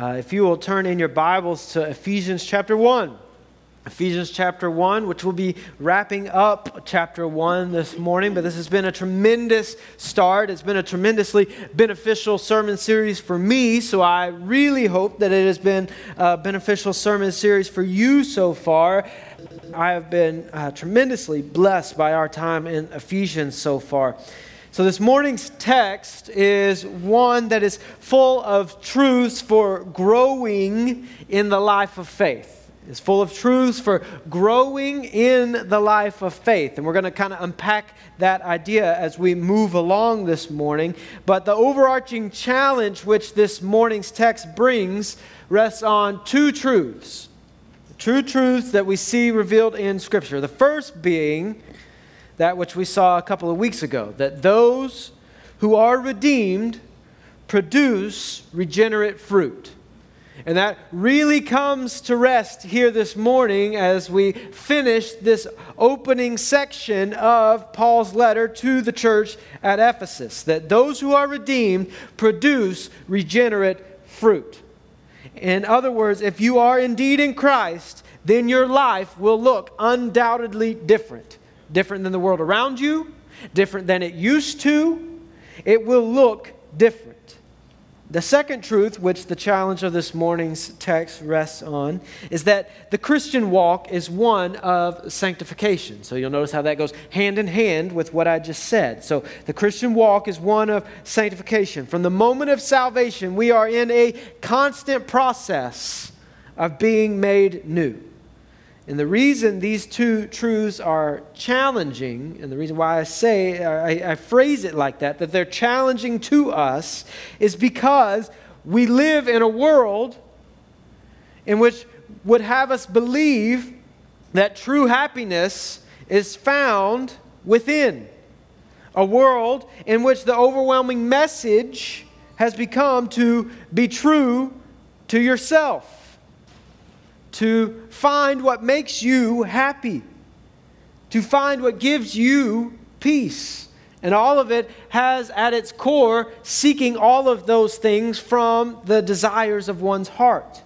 Uh, if you will turn in your Bibles to Ephesians chapter 1. Ephesians chapter 1, which we'll be wrapping up chapter 1 this morning. But this has been a tremendous start. It's been a tremendously beneficial sermon series for me. So I really hope that it has been a beneficial sermon series for you so far. I have been uh, tremendously blessed by our time in Ephesians so far. So, this morning's text is one that is full of truths for growing in the life of faith. It's full of truths for growing in the life of faith. And we're going to kind of unpack that idea as we move along this morning. But the overarching challenge which this morning's text brings rests on two truths. True truths that we see revealed in Scripture. The first being that which we saw a couple of weeks ago that those who are redeemed produce regenerate fruit. And that really comes to rest here this morning as we finish this opening section of Paul's letter to the church at Ephesus. That those who are redeemed produce regenerate fruit. In other words, if you are indeed in Christ, then your life will look undoubtedly different different than the world around you, different than it used to. It will look different. The second truth, which the challenge of this morning's text rests on, is that the Christian walk is one of sanctification. So you'll notice how that goes hand in hand with what I just said. So the Christian walk is one of sanctification. From the moment of salvation, we are in a constant process of being made new. And the reason these two truths are challenging, and the reason why I say, I, I, phrase it like that, that they're challenging to us, is because we live in a world in which would have us believe that true happiness is found within. A world in which the overwhelming message has become to be true to yourself to find what makes you happy, to find what gives you peace. And all of it has at its core seeking all of those things from the desires of one's heart.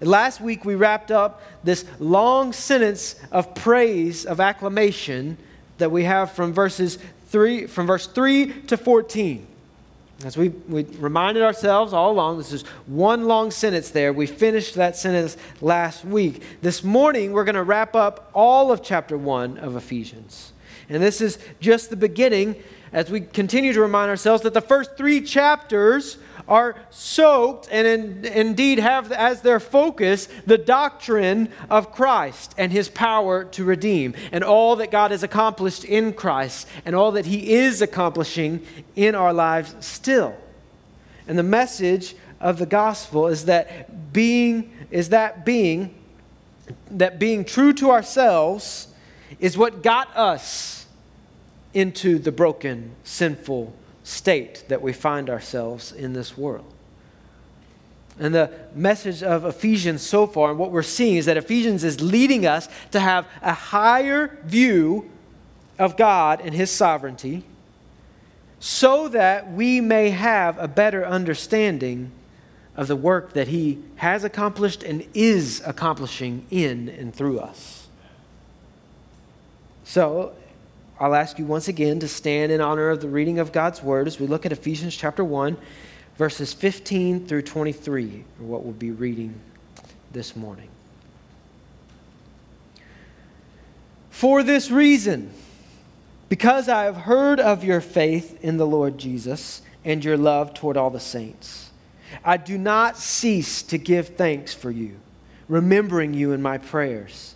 last week we wrapped up this long sentence of praise, of acclamation that we have from verses 3 from verse 3 to 14. As we, we reminded ourselves all along, this is one long sentence there. We finished that sentence last week. This morning, we're going to wrap up all of chapter 1 of Ephesians. And this is just the beginning as we continue to remind ourselves that the first three chapters are soaked and in, indeed have as their focus the doctrine of Christ and his power to redeem, and all that God has accomplished in Christ, and all that he is accomplishing in our lives still. And the message of the gospel is that being is that being that being true to ourselves is what got us into the broken, sinful state that we find ourselves in this world. And the message of Ephesians so far, and what we're seeing is that Ephesians is leading us to have a higher view of God and His sovereignty so that we may have a better understanding of the work that He has accomplished and is accomplishing in and through us. So, I'll ask you once again to stand in honor of the reading of God's word as we look at Ephesians chapter 1, verses 15 through 23, or what we'll be reading this morning. For this reason, because I have heard of your faith in the Lord Jesus and your love toward all the saints, I do not cease to give thanks for you, remembering you in my prayers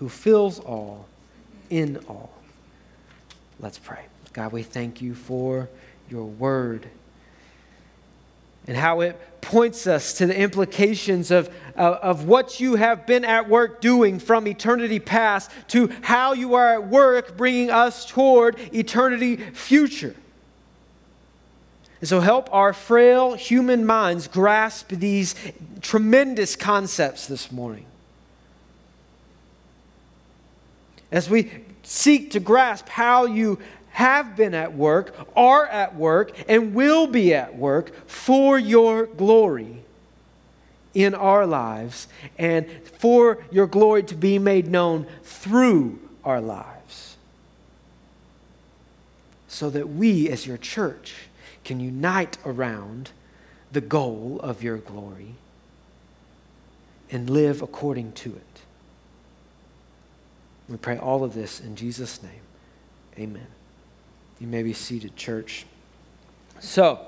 who fills all in all. Let's pray. God, we thank you for your word and how it points us to the implications of, of what you have been at work doing from eternity past to how you are at work bringing us toward eternity future. And so, help our frail human minds grasp these tremendous concepts this morning. As we seek to grasp how you have been at work, are at work, and will be at work for your glory in our lives and for your glory to be made known through our lives. So that we, as your church, can unite around the goal of your glory and live according to it. We pray all of this in Jesus' name. Amen. You may be seated, church. So,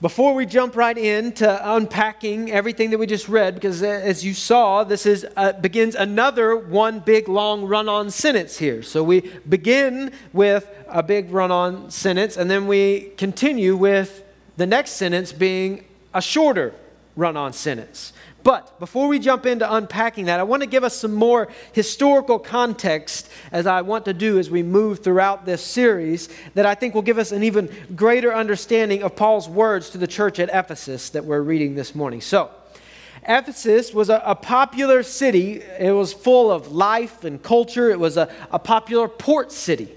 before we jump right into unpacking everything that we just read, because as you saw, this is uh, begins another one big long run-on sentence here. So we begin with a big run-on sentence, and then we continue with the next sentence being a shorter run-on sentence. But before we jump into unpacking that, I want to give us some more historical context, as I want to do as we move throughout this series, that I think will give us an even greater understanding of Paul's words to the church at Ephesus that we're reading this morning. So, Ephesus was a, a popular city. It was full of life and culture. It was a, a popular port city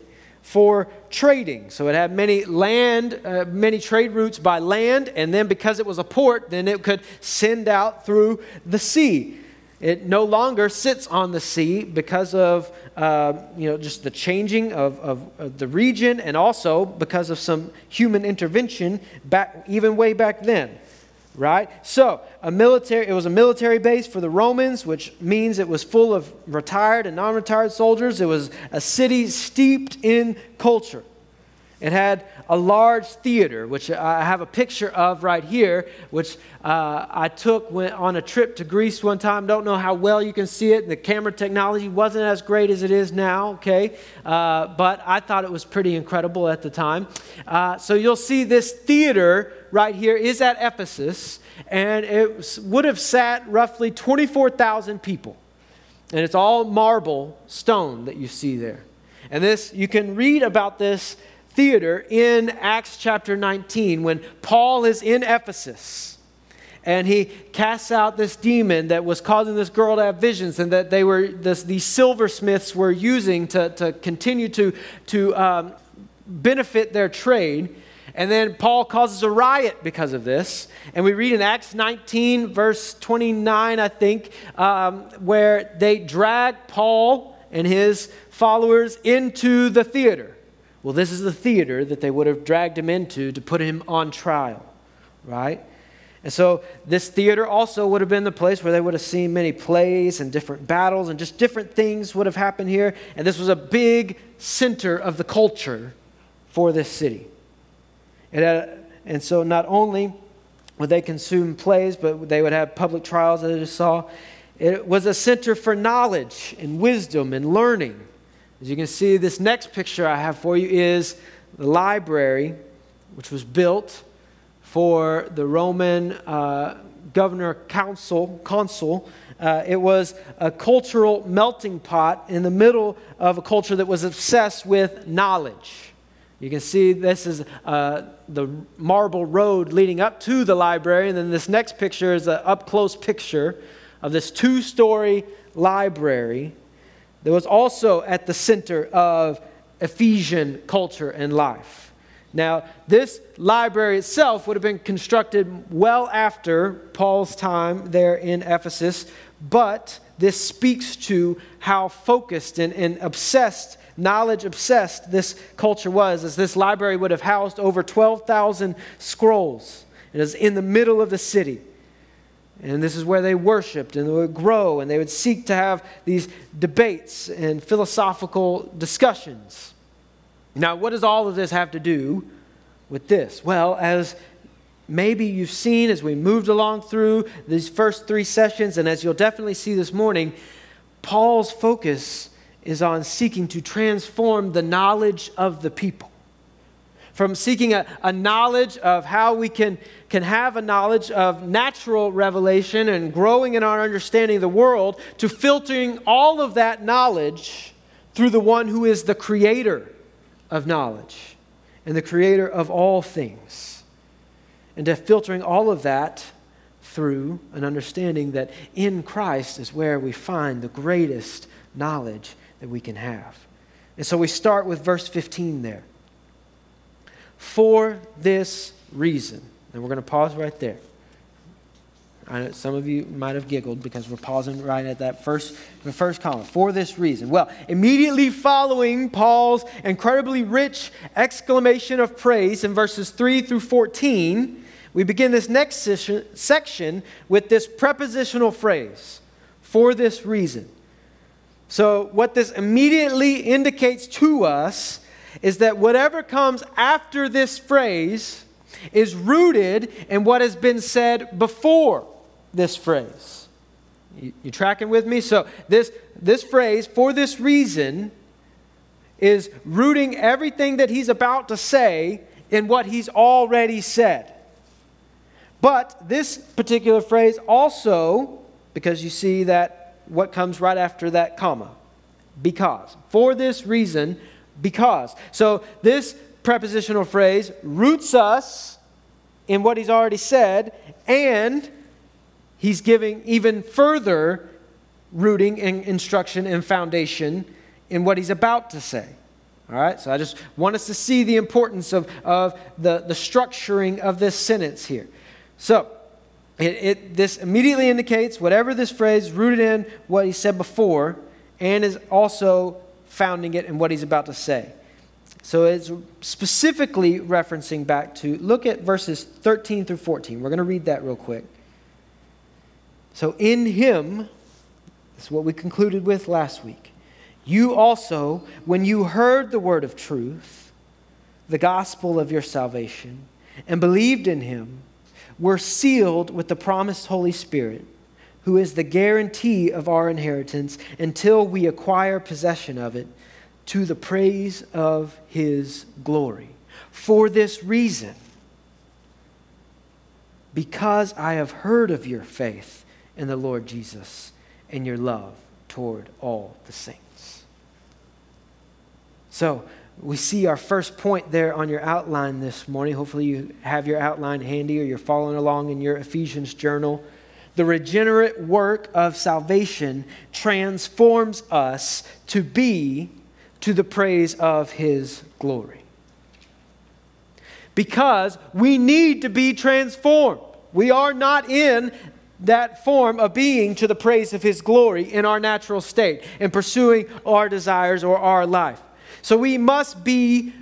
for trading. So it had many land, uh, many trade routes by land, and then because it was a port, then it could send out through the sea. It no longer sits on the sea because of uh, you know just the changing of, of, of the region, and also because of some human intervention back even way back then right? So, a military, it was a military base for the Romans, which means it was full of retired and non retired soldiers. It was a city steeped in culture. It had a large theater, which I have a picture of right here, which uh, I took when, on a trip to Greece one time. Don't know how well you can see it. The camera technology wasn't as great as it is now, okay? Uh, but I thought it was pretty incredible at the time. Uh, so you'll see this theater right here is at Ephesus, and it would have sat roughly 24,000 people. And it's all marble stone that you see there. And this, you can read about this theater in Acts chapter 19 when Paul is in Ephesus and he casts out this demon that was causing this girl to have visions and that they were this, these silversmiths were using to, to continue to, to um, benefit their trade and then paul causes a riot because of this and we read in acts 19 verse 29 i think um, where they drag paul and his followers into the theater well, this is the theater that they would have dragged him into to put him on trial, right? And so, this theater also would have been the place where they would have seen many plays and different battles and just different things would have happened here. And this was a big center of the culture for this city. Had, and so, not only would they consume plays, but they would have public trials, as I just saw. It was a center for knowledge and wisdom and learning. As you can see, this next picture I have for you is the library, which was built for the Roman uh, governor council, consul. Uh, it was a cultural melting pot in the middle of a culture that was obsessed with knowledge. You can see this is uh, the marble road leading up to the library, and then this next picture is an up close picture of this two story library that was also at the center of Ephesian culture and life. Now, this library itself would have been constructed well after Paul's time there in Ephesus, but this speaks to how focused and, and obsessed, knowledge obsessed this culture was, as this library would have housed over 12,000 scrolls. It was in the middle of the city. And this is where they worshiped and they would grow and they would seek to have these debates and philosophical discussions. Now, what does all of this have to do with this? Well, as maybe you've seen as we moved along through these first three sessions, and as you'll definitely see this morning, Paul's focus is on seeking to transform the knowledge of the people. From seeking a, a knowledge of how we can, can have a knowledge of natural revelation and growing in our understanding of the world, to filtering all of that knowledge through the one who is the creator of knowledge and the creator of all things. And to filtering all of that through an understanding that in Christ is where we find the greatest knowledge that we can have. And so we start with verse 15 there. For this reason. And we're going to pause right there. I know some of you might have giggled because we're pausing right at that first, the first column. For this reason. Well, immediately following Paul's incredibly rich exclamation of praise in verses 3 through 14, we begin this next section with this prepositional phrase, for this reason. So, what this immediately indicates to us is that whatever comes after this phrase is rooted in what has been said before this phrase. You, you tracking with me? So, this, this phrase, for this reason, is rooting everything that he's about to say in what he's already said. But this particular phrase also, because you see that what comes right after that comma, because. For this reason, because. So this prepositional phrase roots us in what he's already said, and he's giving even further rooting and instruction and foundation in what he's about to say. All right, so I just want us to see the importance of, of the, the structuring of this sentence here. So, it, it, this immediately indicates whatever this phrase rooted in what he said before and is also founding it in what he's about to say. So it's specifically referencing back to, look at verses 13 through 14. We're going to read that real quick. So, in him, this is what we concluded with last week. You also, when you heard the word of truth, the gospel of your salvation, and believed in him, were sealed with the promised Holy Spirit, who is the guarantee of our inheritance until we acquire possession of it to the praise of his glory. For this reason, because I have heard of your faith in the Lord Jesus and your love toward all the saints. So, we see our first point there on your outline this morning. Hopefully, you have your outline handy or you're following along in your Ephesians journal. The regenerate work of salvation transforms us to be to the praise of His glory. Because we need to be transformed. We are not in that form of being to the praise of His glory in our natural state and pursuing our desires or our life. So we must be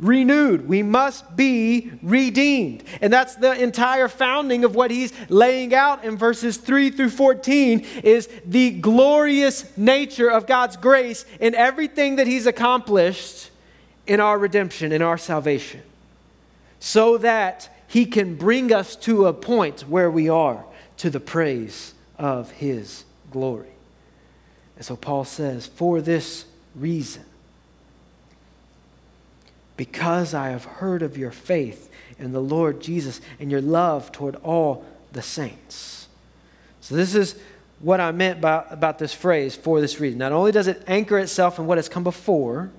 renewed. We must be redeemed. And that's the entire founding of what he's laying out in verses 3 through 14 is the glorious nature of God's grace in everything that he's accomplished in our redemption, in our salvation. So that he can bring us to a point where we are to the praise of his glory. And so Paul says, for this reason, because I have heard of your faith in the Lord Jesus and your love toward all the saints. So, this is what I meant by, about this phrase for this reason. Not only does it anchor itself in what has come before,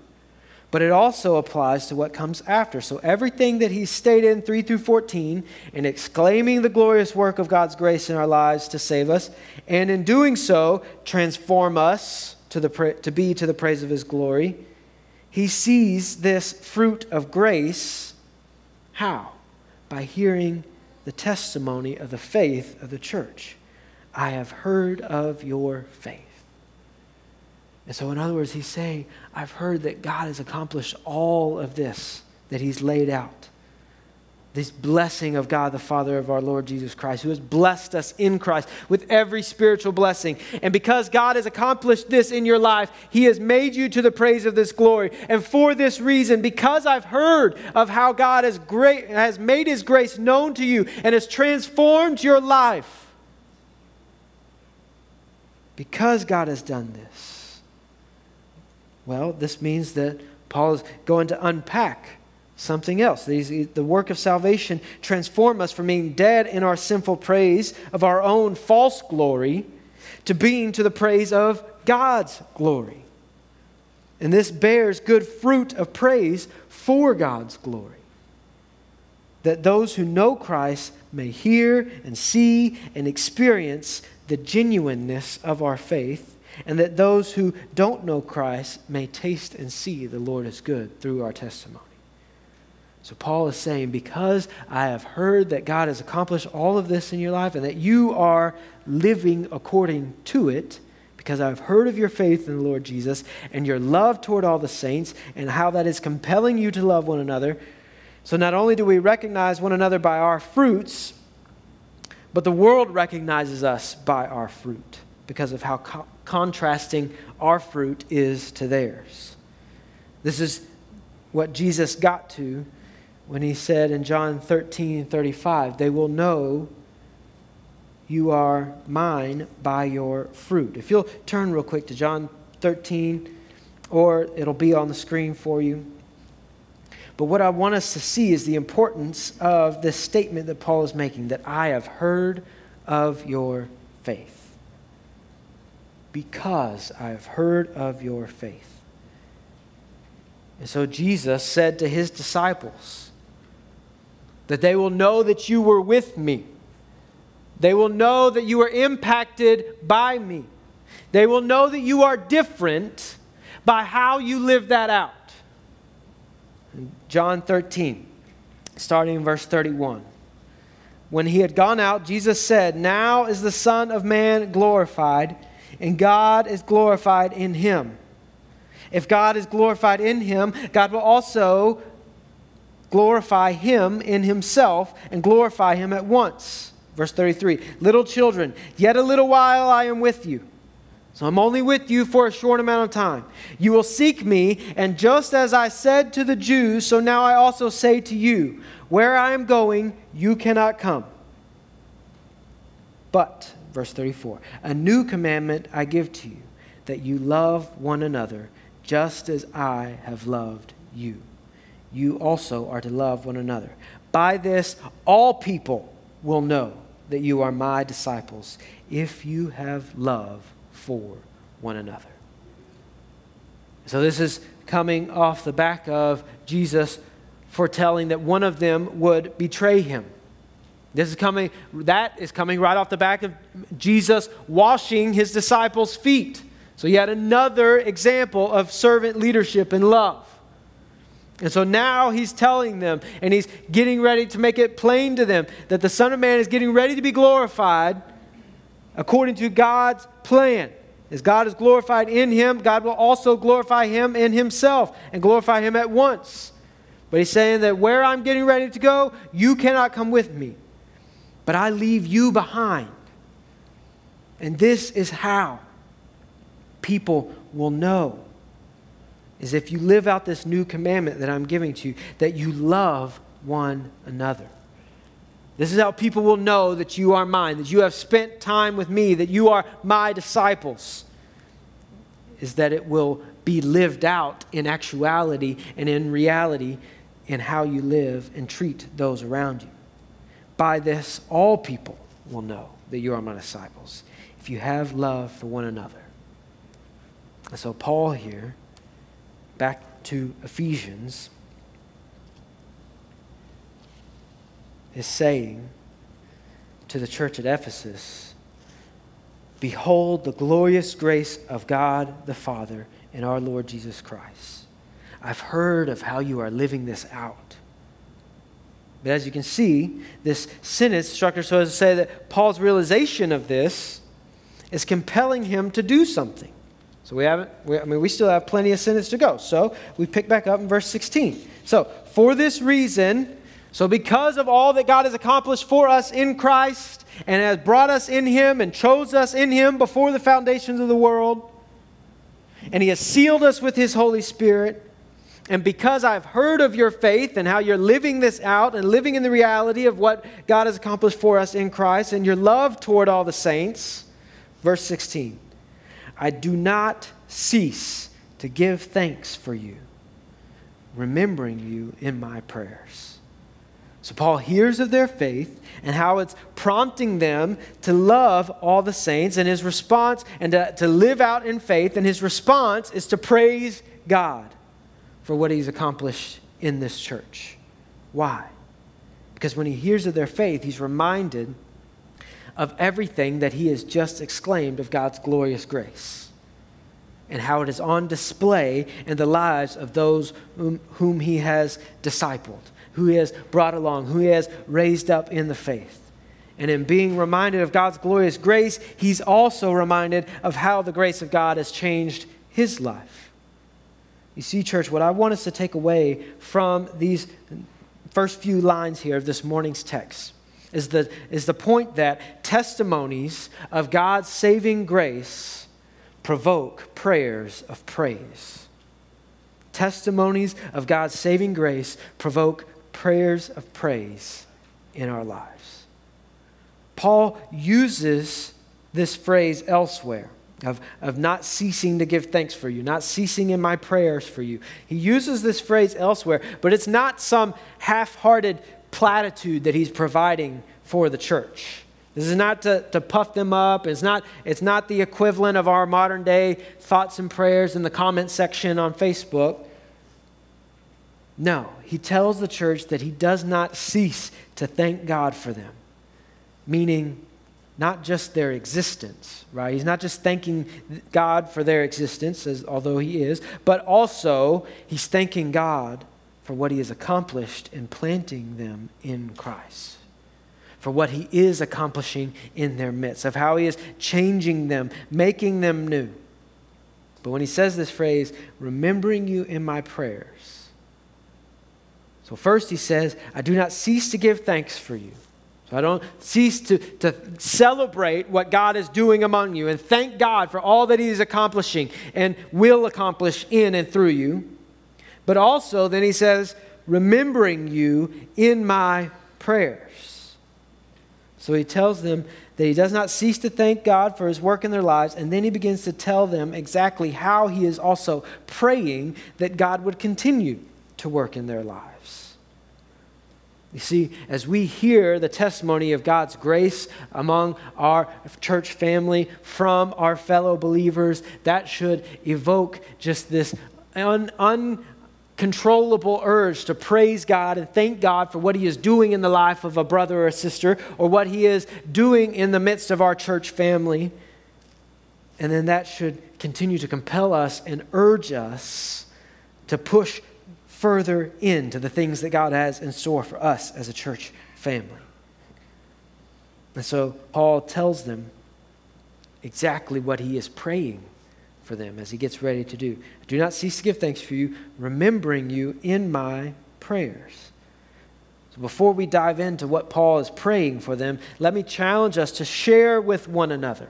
but it also applies to what comes after. So, everything that he stated in 3 through 14, in exclaiming the glorious work of God's grace in our lives to save us, and in doing so, transform us to, the, to be to the praise of his glory he sees this fruit of grace. How? By hearing the testimony of the faith of the church. I have heard of your faith. And so, in other words, he's saying, I've heard that God has accomplished all of this that he's laid out. This blessing of God, the Father of our Lord Jesus Christ, who has blessed us in Christ with every spiritual blessing. And because God has accomplished this in your life, He has made you to the praise of this glory. And for this reason, because I've heard of how God has, great, has made His grace known to you and has transformed your life, because God has done this, well, this means that Paul is going to unpack something else. These, the work of salvation transform us from being dead in our sinful praise of our own false glory to being to the praise of God's glory. And this bears good fruit of praise for God's glory. That those who know Christ may hear and see and experience the genuineness of our faith, and that those who don't know Christ may taste and see the Lord is good through our testimony. So, Paul is saying, because I have heard that God has accomplished all of this in your life and that you are living according to it, because I've heard of your faith in the Lord Jesus and your love toward all the saints and how that is compelling you to love one another. So, not only do we recognize one another by our fruits, but the world recognizes us by our fruit because of how co- contrasting our fruit is to theirs. This is what Jesus got to when he said in John 13 35, They will know you are mine by your fruit. If you'll turn real quick to John 13, or it'll be on the screen for you. But what I want us to see is the importance of this statement that Paul is making that I have heard of your faith. Because I have heard of your faith. And so Jesus said to his disciples, that they will know that you were with me. They will know that you were impacted by me. They will know that you are different by how you live that out. John 13, starting in verse 31. When he had gone out, Jesus said, Now is the Son of Man glorified, and God is glorified in him. If God is glorified in him, God will also glorify him in himself and glorify him at once. Verse 33 Little children, yet a little while I am with you. So I'm only with you for a short amount of time. You will seek me, and just as I said to the Jews, so now I also say to you, where I am going, you cannot come. But, verse 34, a new commandment I give to you, that you love one another, just as I have loved you you also are to love one another. By this, all people will know that you are my disciples if you have love for one another. So, this is coming off the back of Jesus foretelling that one of them would betray him. This is coming, that is coming right off the back of Jesus washing his disciples' feet. So, yet another example of servant leadership and love. And so now he's telling them, and he's getting ready to make it plain to them that the Son of Man is getting ready to be glorified according to God's plan. As God is glorified in him, God will also glorify him in himself and glorify him at once. But he's saying that where I'm getting ready to go, you cannot come with me, but I leave you behind. And this is how people will know is if you live out this new commandment that I'm giving to you, that you love one another. This is how people will know that you are mine, that you have spent time with me, that you are my disciples. Is that it will be lived out in actuality and in reality in how you live and treat those around you. By this, all people will know that you are my disciples if you have love for one another. And so, Paul here back to Ephesians, is saying to the church at Ephesus Behold the glorious grace of God the Father and our Lord Jesus Christ. I've heard of how you are living this out. But as you can see, this sentence structure so as to say that Paul's realization of this is compelling him to do something. So we haven't, we, I mean, we still have plenty of sentence to go. So we pick back up in verse 16. So, for this reason, So, because of all that God has accomplished for us in Christ and has brought us in Him and chose us in Him before the foundations of the world, and He has sealed us with His Holy Spirit, and because I've heard of your faith and how you're living this out and living in the reality of what God has accomplished for us in Christ and your love toward all the saints, verse 16, I do not cease to give thanks for you, remembering you in my prayers. So Paul hears of their faith and how it's prompting them to love all the saints and his response and to, to live out in faith. And his response is to praise God for what he's accomplished in this church. Why? Because when he hears of their faith, he's reminded of everything that he has just exclaimed of God's glorious grace and how it is on display in the lives of those whom, whom he has discipled who he has brought along, who he has raised up in the faith. And in being reminded of God's glorious grace, he's also reminded of how the grace of God has changed his life. You see, church, what I want us to take away from these first few lines here of this morning's text is the, is the point that testimonies of God's saving grace provoke prayers of praise. Testimonies of God's saving grace provoke prayers of praise in our lives. Paul uses this phrase elsewhere of, of not ceasing to give thanks for you, not ceasing in my prayers for you. He uses this phrase elsewhere, but it's not some half hearted platitude that he's providing for the church. This is not to, to puff them up. It's not, it's not the equivalent of our modern day thoughts and prayers in the comment section on Facebook. No, he tells the church that he does not cease to thank God for them, meaning not just their existence, right? He's not just thanking God for their existence, as, although he is, but also he's thanking God for what he has accomplished in planting them in Christ, for what he is accomplishing in their midst, of how he is changing them, making them new. But when he says this phrase, remembering you in my prayers, so, first he says, I do not cease to give thanks for you. So, I don't cease to, to celebrate what God is doing among you and thank God for all that he is accomplishing and will accomplish in and through you. But also, then he says, remembering you in my prayers. So, he tells them that he does not cease to thank God for his work in their lives, and then he begins to tell them exactly how he is also praying that God would continue to work in their lives. You see, as we hear the testimony of God's grace among our church family from our fellow believers, that should evoke just this un- uncontrollable urge to praise God and thank God for what He is doing in the life of a brother or a sister, or what He is doing in the midst of our church family. And then that should continue to compel us and urge us to push further into the things that God has in store for us as a church family. And so Paul tells them exactly what he is praying for them as he gets ready to do. Do not cease to give thanks for you, remembering you in my prayers. So before we dive into what Paul is praying for them, let me challenge us to share with one another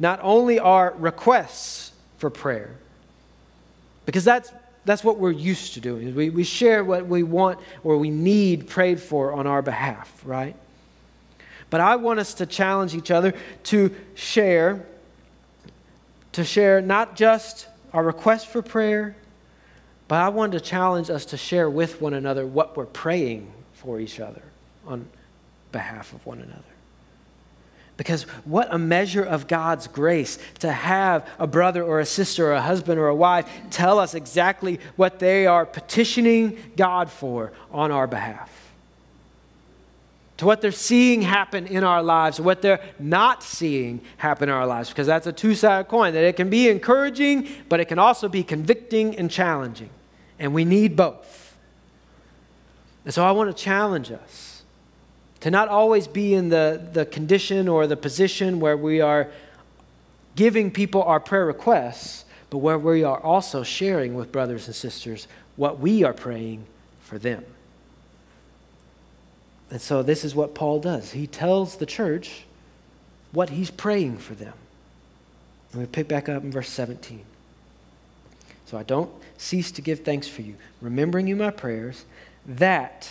not only our requests for prayer, because that's that's what we're used to doing. We, we share what we want or we need prayed for on our behalf, right? But I want us to challenge each other to share, to share not just our request for prayer, but I want to challenge us to share with one another what we're praying for each other on behalf of one another. Because what a measure of God's grace to have a brother or a sister or a husband or a wife tell us exactly what they are petitioning God for on our behalf. To what they're seeing happen in our lives, what they're not seeing happen in our lives, because that's a two sided coin, that it can be encouraging, but it can also be convicting and challenging. And we need both. And so I want to challenge us to not always be in the, the condition or the position where we are giving people our prayer requests, but where we are also sharing with brothers and sisters what we are praying for them. And so this is what Paul does. He tells the church what he's praying for them. And we pick back up in verse 17. So I don't cease to give thanks for you, remembering you my prayers, that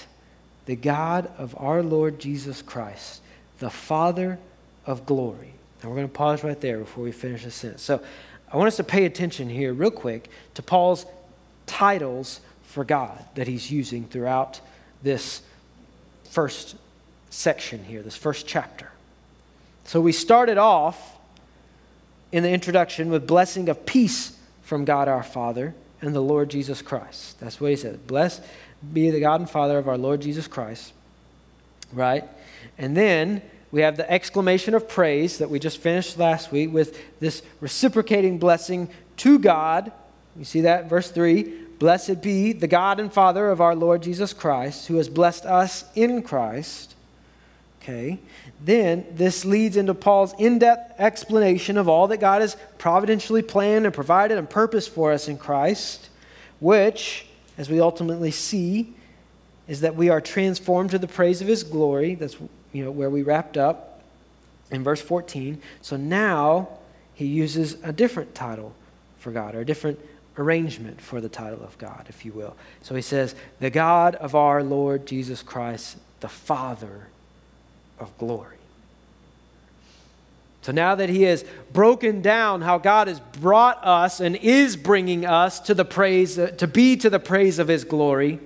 the God of our Lord Jesus Christ, the Father of glory. And we're going to pause right there before we finish the sentence. So I want us to pay attention here, real quick, to Paul's titles for God that he's using throughout this first section here, this first chapter. So we started off in the introduction with blessing of peace from God our Father and the Lord Jesus Christ. That's what he said. Blessed be the God and Father of our Lord Jesus Christ. Right? And then we have the exclamation of praise that we just finished last week with this reciprocating blessing to God. You see that? Verse 3 Blessed be the God and Father of our Lord Jesus Christ, who has blessed us in Christ. Okay. Then this leads into Paul's in depth explanation of all that God has providentially planned and provided and purposed for us in Christ, which, as we ultimately see, is that we are transformed to the praise of his glory. That's you know, where we wrapped up in verse 14. So now he uses a different title for God, or a different arrangement for the title of God, if you will. So he says, The God of our Lord Jesus Christ, the Father of glory. So now that he has broken down how God has brought us and is bringing us to the praise to be to the praise of his glory,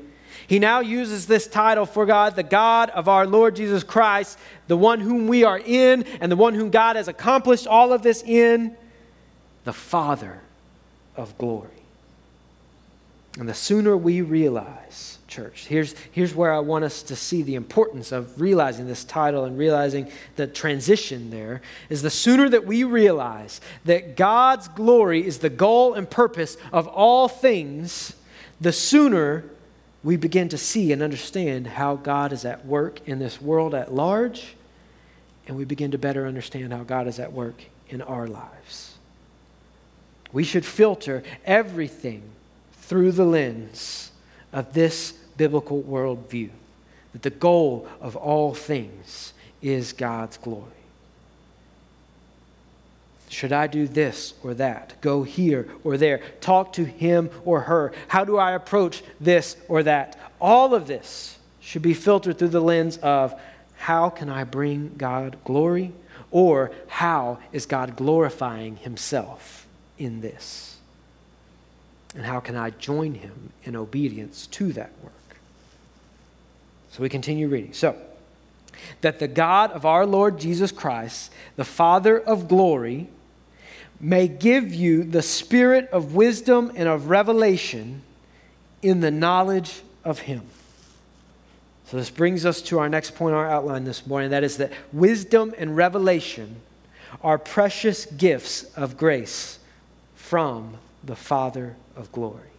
he now uses this title for God, the God of our Lord Jesus Christ, the one whom we are in and the one whom God has accomplished all of this in, the Father of glory. And the sooner we realize, church, here's, here's where I want us to see the importance of realizing this title and realizing the transition there, is the sooner that we realize that God's glory is the goal and purpose of all things, the sooner we begin to see and understand how God is at work in this world at large, and we begin to better understand how God is at work in our lives. We should filter everything through the lens of this biblical worldview that the goal of all things is God's glory. Should I do this or that? Go here or there? Talk to him or her? How do I approach this or that? All of this should be filtered through the lens of how can I bring God glory? Or how is God glorifying himself in this? And how can I join him in obedience to that work? So we continue reading. So, that the God of our Lord Jesus Christ, the Father of glory, may give you the spirit of wisdom and of revelation in the knowledge of him. So, this brings us to our next point our outline this morning that is that wisdom and revelation are precious gifts of grace from the Father of glory.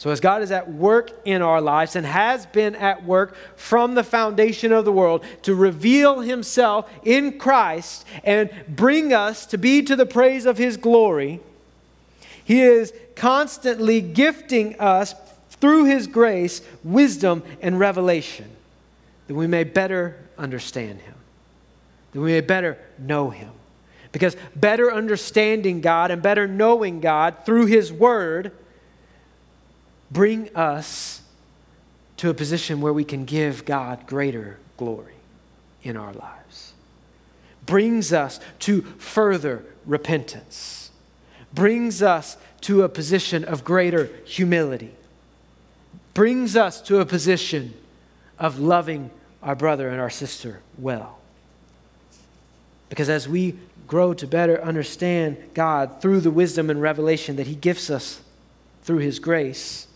So, as God is at work in our lives and has been at work from the foundation of the world to reveal Himself in Christ and bring us to be to the praise of His glory, He is constantly gifting us through His grace wisdom and revelation that we may better understand Him, that we may better know Him. Because better understanding God and better knowing God through His Word bring us to a position where we can give God greater glory in our lives. Brings us to further repentance. Brings us to a position of greater humility. Brings us to a position of loving our brother and our sister well. Because as we grow to better understand God through the wisdom and revelation that He gifts us through His grace,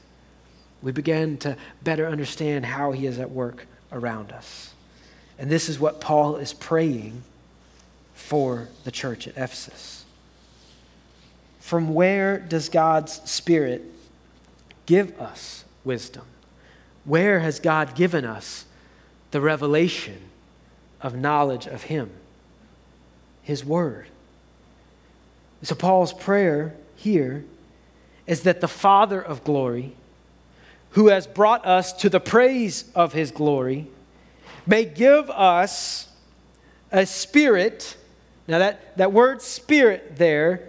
we begin to better understand how He is at work around us. And this is what Paul is praying for the church at Ephesus. From where does God's Spirit give us wisdom? Where has God given us the revelation of knowledge of Him? His Word. So, Paul's prayer here is that the Father of glory, who has brought us to the praise of His glory, may give us a spirit. Now, that, that word spirit there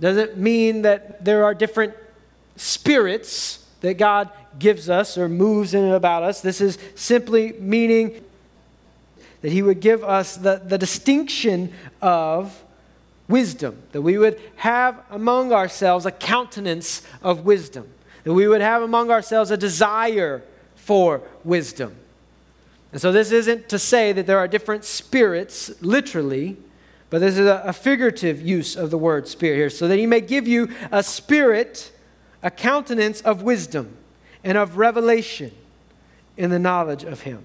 doesn't mean that there are different spirits that God gives us or moves in and about us. This is simply meaning that He would give us the, the distinction of wisdom, that we would have among ourselves a countenance of wisdom, that we would have among ourselves a desire for wisdom. And so, this isn't to say that there are different spirits, literally, but this is a, a figurative use of the word spirit here, so that He may give you a spirit, a countenance of wisdom and of revelation in the knowledge of Him.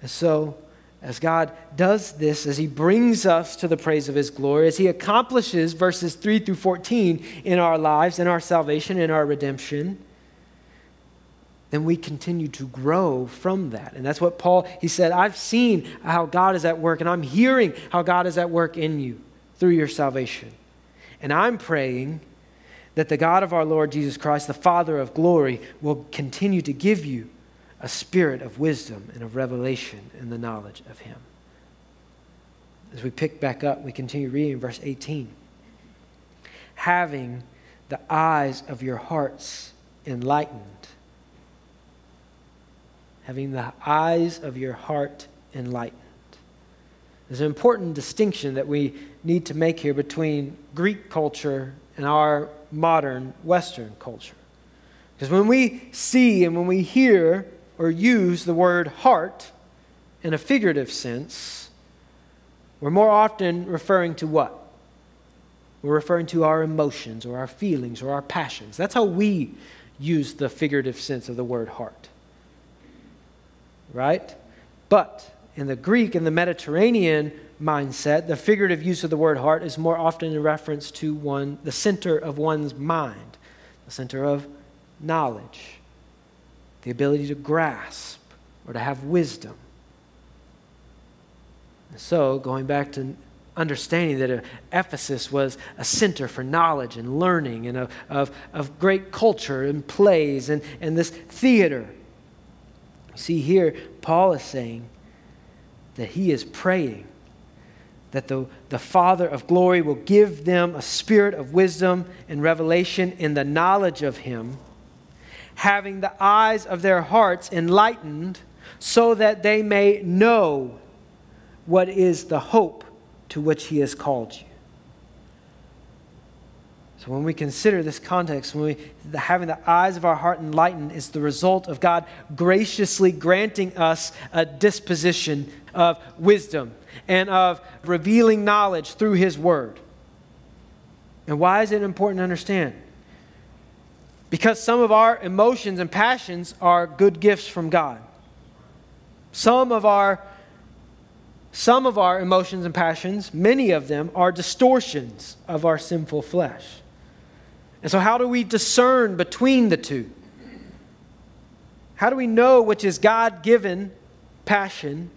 And so, as God does this, as He brings us to the praise of His glory, as He accomplishes verses 3 through 14 in our lives, in our salvation, in our redemption, then we continue to grow from that. And that's what Paul, he said, I've seen how God is at work, and I'm hearing how God is at work in you through your salvation. And I'm praying that the God of our Lord Jesus Christ, the Father of glory, will continue to give you a spirit of wisdom and of revelation in the knowledge of Him. As we pick back up, we continue reading verse 18. Having the eyes of your hearts enlightened. Having the eyes of your heart enlightened. There's an important distinction that we need to make here between Greek culture and our modern Western culture. Because when we see and when we hear or use the word heart in a figurative sense, we're more often referring to what? We're referring to our emotions or our feelings or our passions. That's how we use the figurative sense of the word heart. Right? But in the Greek and the Mediterranean mindset, the figurative use of the word heart is more often in reference to one, the center of one's mind, the center of knowledge the ability to grasp or to have wisdom. And so, going back to understanding that uh, Ephesus was a center for knowledge and learning and of, of, of great culture and plays and, and this theater. See, here, Paul is saying that he is praying that the, the Father of glory will give them a spirit of wisdom and revelation in the knowledge of him having the eyes of their hearts enlightened, so that they may know what is the hope to which He has called you. So, when we consider this context, when we, the, having the eyes of our heart enlightened is the result of God graciously granting us a disposition of wisdom and of revealing knowledge through His Word. And why is it important to understand? Because some of our emotions and passions are good gifts from God. Some of our some of our emotions and passions, many of them are distortions of our sinful flesh. And so how do we discern between the two? How do we know which is God-given passion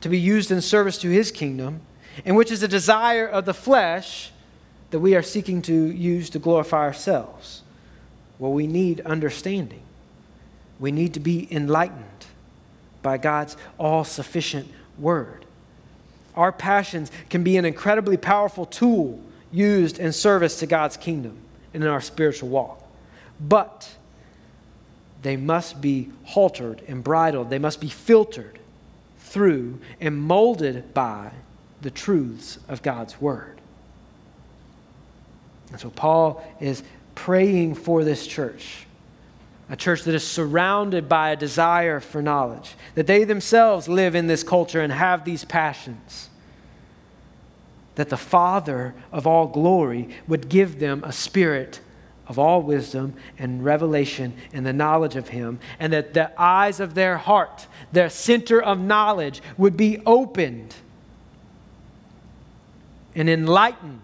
to be used in service to his kingdom and which is a desire of the flesh that we are seeking to use to glorify ourselves? Well, we need understanding. We need to be enlightened by God's all sufficient word. Our passions can be an incredibly powerful tool used in service to God's kingdom and in our spiritual walk. But they must be haltered and bridled, they must be filtered through and molded by the truths of God's word. And so Paul is praying for this church, a church that is surrounded by a desire for knowledge, that they themselves live in this culture and have these passions. That the Father of all glory would give them a spirit of all wisdom and revelation and the knowledge of Him, and that the eyes of their heart, their center of knowledge, would be opened and enlightened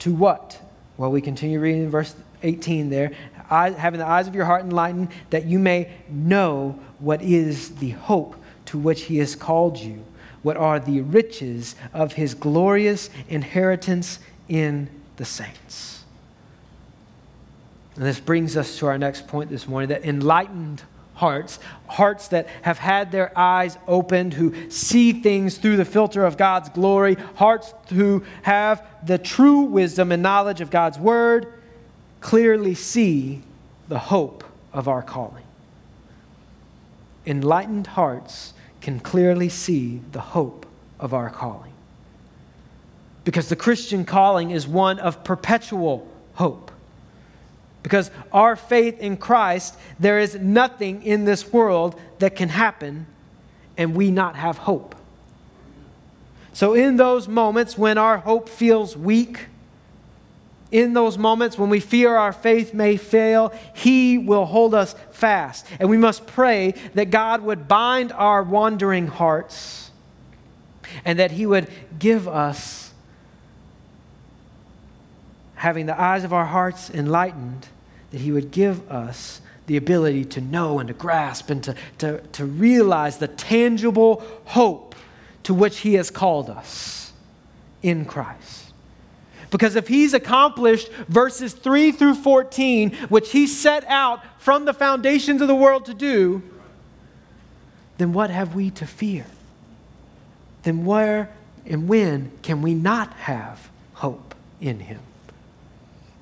to what? Well, we continue reading in verse 18 there. having the eyes of your heart enlightened, that you may know what is the hope to which he has called you, what are the riches of his glorious inheritance in the saints. And this brings us to our next point this morning that enlightened hearts, hearts that have had their eyes opened, who see things through the filter of God's glory, hearts who have the true wisdom and knowledge of God's word, clearly see the hope of our calling. Enlightened hearts can clearly see the hope of our calling. Because the Christian calling is one of perpetual hope. Because our faith in Christ, there is nothing in this world that can happen and we not have hope. So, in those moments when our hope feels weak, in those moments when we fear our faith may fail, He will hold us fast. And we must pray that God would bind our wandering hearts and that He would give us, having the eyes of our hearts enlightened, that He would give us the ability to know and to grasp and to, to, to realize the tangible hope to which He has called us in Christ. Because if He's accomplished verses 3 through 14, which He set out from the foundations of the world to do, then what have we to fear? Then where and when can we not have hope in Him?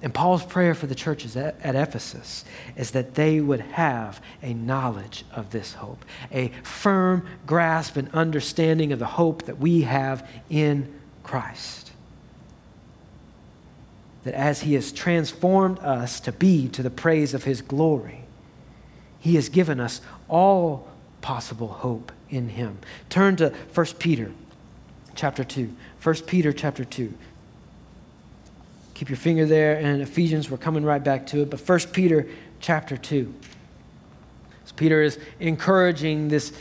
And Paul's prayer for the churches at, at, Ephesus is that they would have a knowledge of this hope, a firm grasp and understanding of the hope that we have in Christ. That as he has transformed us to be to the praise of his glory, he has given us all possible hope in him. Turn to 1 Peter chapter 2. 1 Peter chapter 2. Keep your finger there And Ephesians. We're coming right back to it. But 1 Peter chapter 2. So Peter is encouraging this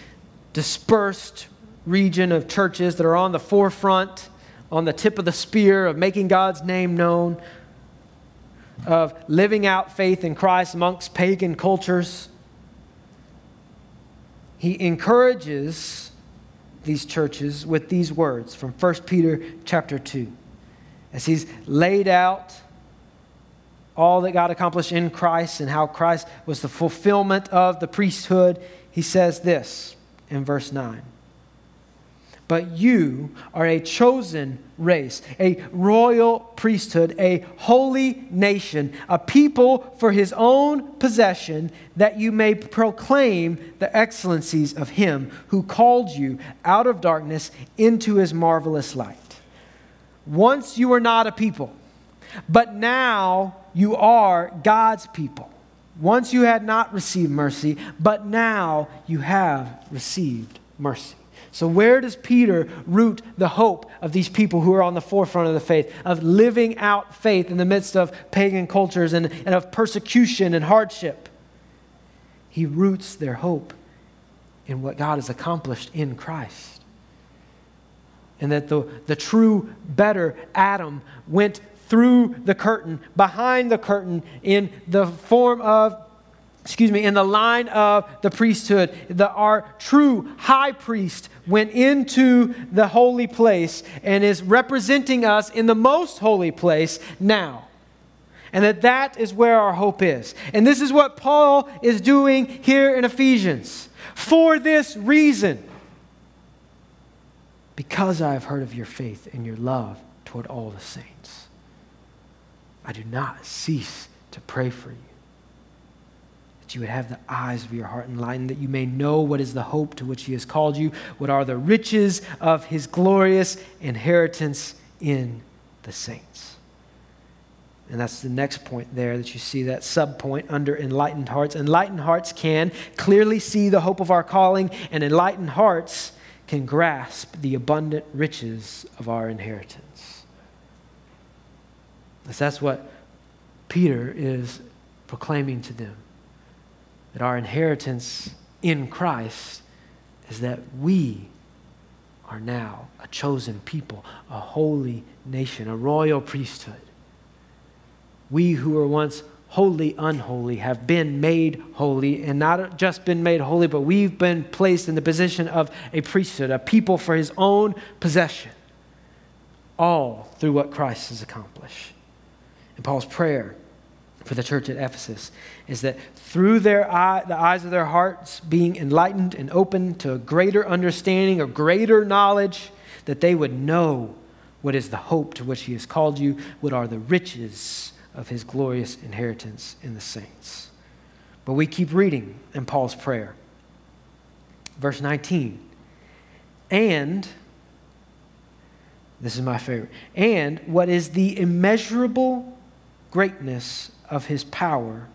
dispersed region of churches that are on the forefront, on the tip of the spear of making God's name known, of living out faith in Christ amongst pagan cultures. He encourages these churches with these words from 1 Peter chapter 2 as he's laid out all that God accomplished in Christ and how Christ was the fulfillment of the priesthood, he says this in verse 9. But you are a chosen race, a royal priesthood, a holy nation, a people for his own possession, that you may proclaim the excellencies of him who called you out of darkness into his marvelous light. Once you were not a people, but now you are God's people. Once you had not received mercy, but now you have received mercy. So, where does Peter root the hope of these people who are on the forefront of the faith, of living out faith in the midst of pagan cultures and, and of persecution and hardship? He roots their hope in what God has accomplished in Christ and that the, the true, better Adam went through the curtain, behind the curtain, in the form of, excuse me, in the line of the priesthood. The, our true high priest went into the holy place and is representing us in the most holy place now. And that that is where our hope is. And this is what Paul is doing here in Ephesians. For this reason, because I have heard of your faith and your love toward all the saints. I do not cease to pray for you, that you would have the eyes of your heart enlightened, that you may know what is the hope to which he has called you, what are the riches of his glorious inheritance in the saints. And that's the next point there that you see that sub point under enlightened hearts. Enlightened hearts can clearly see the hope of our calling, and enlightened hearts can grasp the abundant riches of our inheritance. That's what Peter is proclaiming to them that our inheritance in Christ is that we are now a chosen people, a holy nation, a royal priesthood. We who were once wholly unholy have been made holy, and not just been made holy, but we've been placed in the position of a priesthood, a people for his own possession, all through what Christ has accomplished. And Paul's prayer for the church at Ephesus is that through their eye, the eyes of their hearts being enlightened and open to a greater understanding or greater knowledge, that they would know what is the hope to which he has called you, what are the riches of his glorious inheritance in the saints. But we keep reading in Paul's prayer. Verse 19. And, this is my favorite, and what is the immeasurable greatness of his power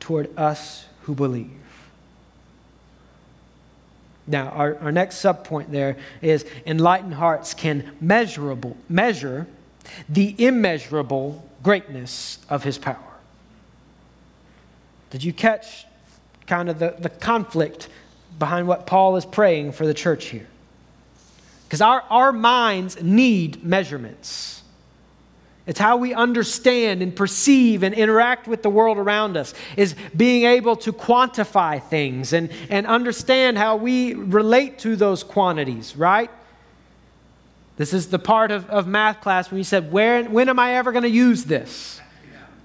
toward us who believe. Now, our, our next subpoint there is enlightened hearts can measurable, measure the immeasurable greatness of his power. Did you catch kind of the, the conflict behind what Paul is praying for the church here? Because our, our minds need measurements. It's how we understand and perceive and interact with the world around us, is being able to quantify things and, and understand how we relate to those quantities, right? This is the part of, of math class when you said, Where, When am I ever going to use this?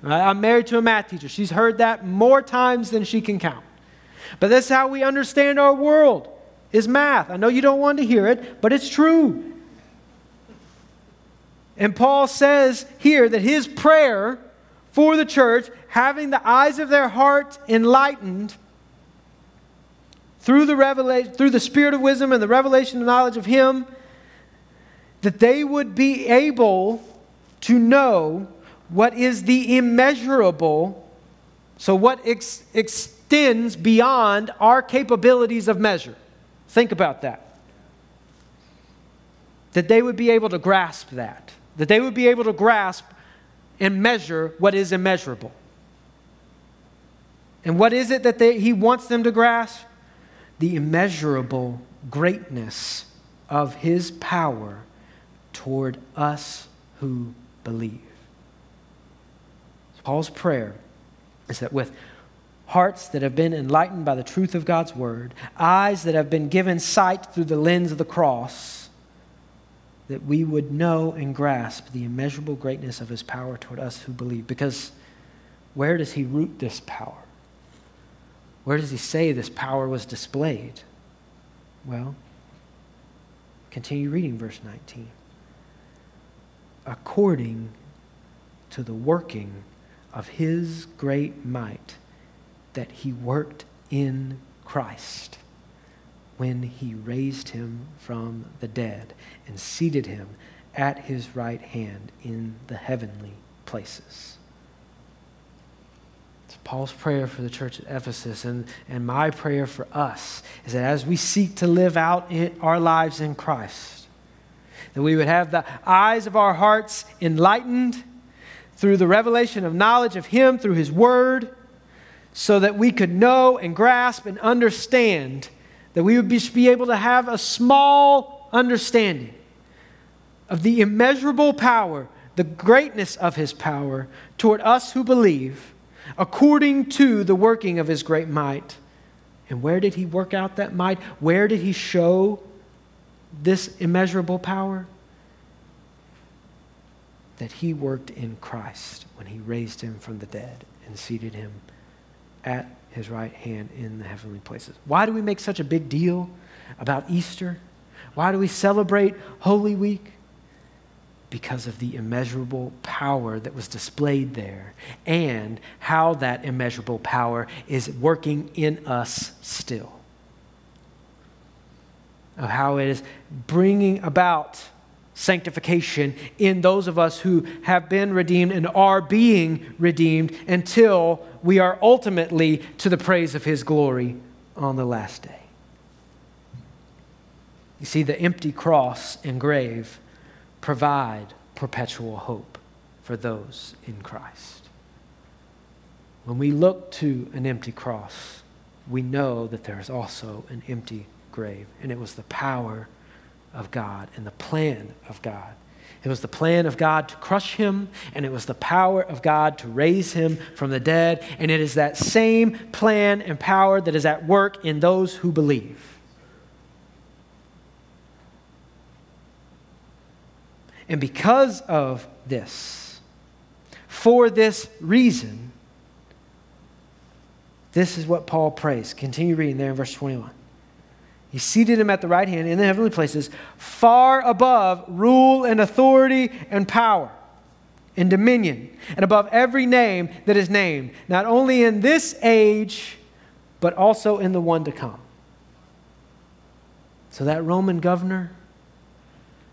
I'm married to a math teacher. She's heard that more times than she can count. But that's how we understand our world is math. I know you don't want to hear it, but it's true. And Paul says here that his prayer for the church, having the eyes of their heart enlightened through the revelation, through the spirit of wisdom and the revelation of knowledge of him, that they would be able to know what is the immeasurable, so what ex- extends beyond our capabilities of measure. Think about that. That they would be able to grasp that that they would be able to grasp and measure what is immeasurable. And what is it that they, he wants them to grasp? The immeasurable greatness of his power toward us who believe. Paul's prayer is that with hearts that have been enlightened by the truth of God's word, eyes that have been given sight through the lens of the cross, that we would know and grasp the immeasurable greatness of his power toward us who believe. Because where does he root this power? Where does he say this power was displayed? Well, continue reading verse 19. According to the working of his great might that he worked in Christ when he raised him from the dead and seated him at his right hand in the heavenly places. It's Paul's prayer for the church at Ephesus, and, and my prayer for us is that as we seek to live out our lives in Christ, that we would have the eyes of our hearts enlightened through the revelation of knowledge of Him through His Word, so that we could know and grasp and understand that we would be able to have a small understanding of the immeasurable power, the greatness of his power toward us who believe, according to the working of his great might. And where did he work out that might? Where did he show this immeasurable power? That he worked in Christ when he raised him from the dead and seated him at his right hand in the heavenly places. Why do we make such a big deal about Easter? Why do we celebrate Holy Week? Because of the immeasurable power that was displayed there and how that immeasurable power is working in us still. Of how it is bringing about sanctification in those of us who have been redeemed and are being redeemed until we are ultimately to the praise of His glory on the last day. You see, the empty cross and grave provide perpetual hope for those in Christ. When we look to an empty cross, we know that there is also an empty grave, and it was the power of God and the plan of God. It was the plan of God to crush him, and it was the power of God to raise him from the dead. And it is that same plan and power that is at work in those who believe. And because of this, for this reason. This is what Paul prays. Continue reading there in verse 21. He seated him at the right hand in the heavenly places, far above rule and authority and power and dominion, and above every name that is named, not only in this age, but also in the one to come. So that Roman governor,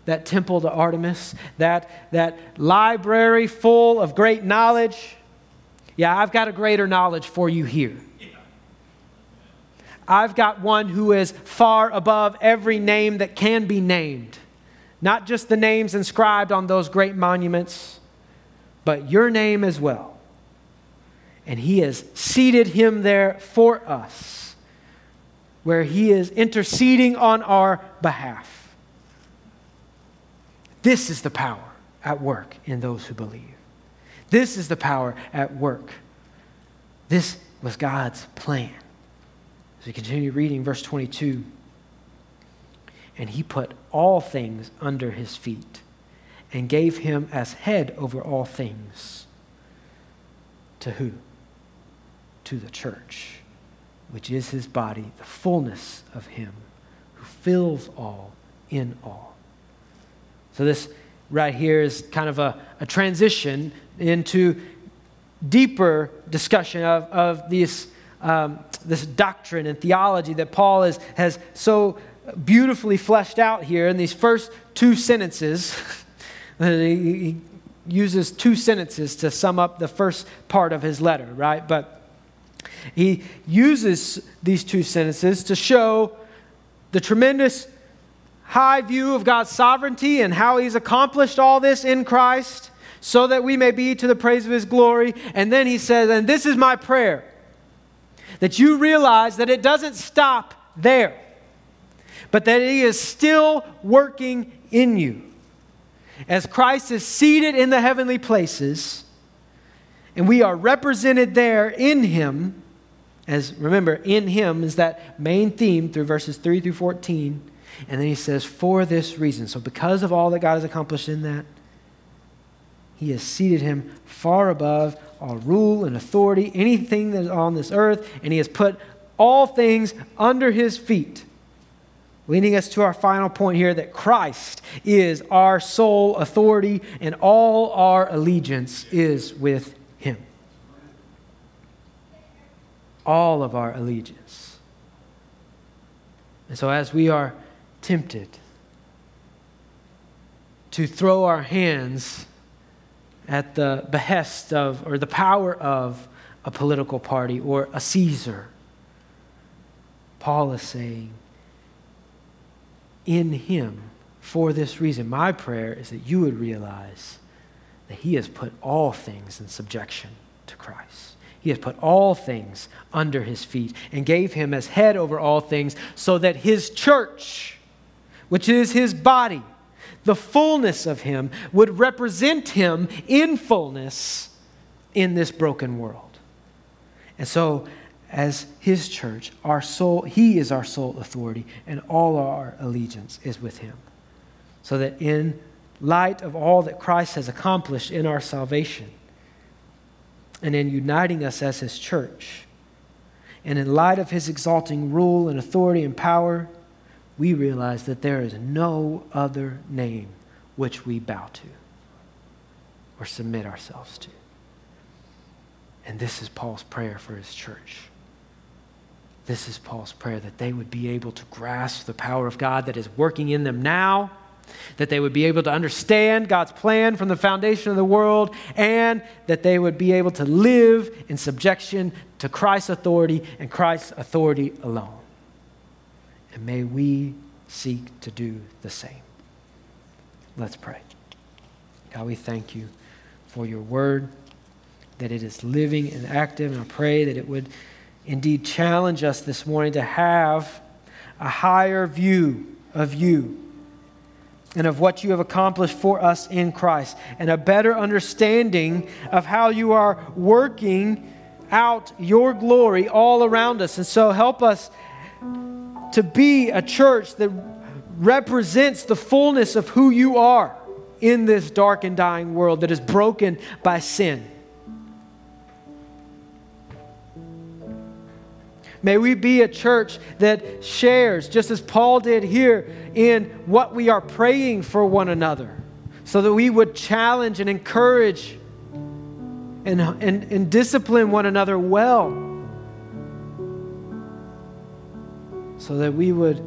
that temple to Artemis, that, that library full of great knowledge, yeah, I've got a greater knowledge for you here. I've got one who is far above every name that can be named. Not just the names inscribed on those great monuments, but your name as well. And he has seated him there for us, where he is interceding on our behalf. This is the power at work in those who believe. This is the power at work. This was God's plan. As we continue reading verse 22, and he put all things under his feet and gave him as head over all things. To who? To the church, which is his body, the fullness of him who fills all in all. So, this right here is kind of a, a transition into deeper discussion of, of these um, this doctrine and theology that Paul is, has so beautifully fleshed out here in these first two sentences. he uses two sentences to sum up the first part of his letter, right? But he uses these two sentences to show the tremendous high view of God's sovereignty and how he's accomplished all this in Christ so that we may be to the praise of his glory. And then he says, And this is my prayer that you realize that it doesn't stop there, but that He is still working in you. As Christ is seated in the heavenly places, and we are represented there in Him, as remember, in Him is that main theme through verses 3 through 14. And then He says, for this reason. So, because of all that God has accomplished in that, He has seated Him far above all rule and authority, anything that is on this earth, and he has put all things under his feet. Leading us to our final point here that Christ is our sole authority and all our allegiance is with him. All of our allegiance. And so, as we are tempted to throw our hands at the behest of or the power of a political party or a Caesar. Paul is saying, in him, for this reason, my prayer is that you would realize that he has put all things in subjection to Christ. He has put all things under his feet and gave him as head over all things so that his church, which is his body, the fullness of Him, would represent Him in fullness in this broken world. And so, as His church, our soul, He is our sole authority, and all our allegiance is with Him. So that in light of all that Christ has accomplished in our salvation, and in uniting us as His church, and in light of His exalting rule and authority and power, we realize that there is no other name which we bow to or submit ourselves to. And this is Paul's prayer for his church. This is Paul's prayer that they would be able to grasp the power of God that is working in them now, that they would be able to understand God's plan from the foundation of the world, and that they would be able to live in subjection to Christ's authority and Christ's authority alone. And may we seek to do the same. Let's pray. God, we thank you for your word, that it is living and active. And I pray that it would indeed challenge us this morning to have a higher view of you and of what you have accomplished for us in Christ, and a better understanding of how you are working out your glory all around us. And so help us to be a church that represents the fullness of who you are in this dark and dying world that is broken by sin. May we be a church that shares, just as Paul did here, in what we are praying for one another, so that we would challenge and encourage and, and, and discipline one another well so that we would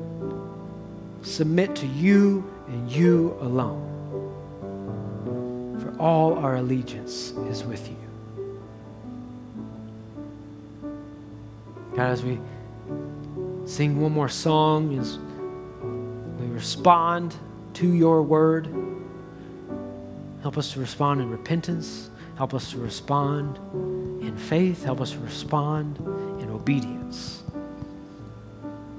submit to you and you alone. For all our allegiance is with you. God, as we sing one more song, as we respond to your word, help us to respond in repentance. Help us to respond in faith. Help us to respond in obedience.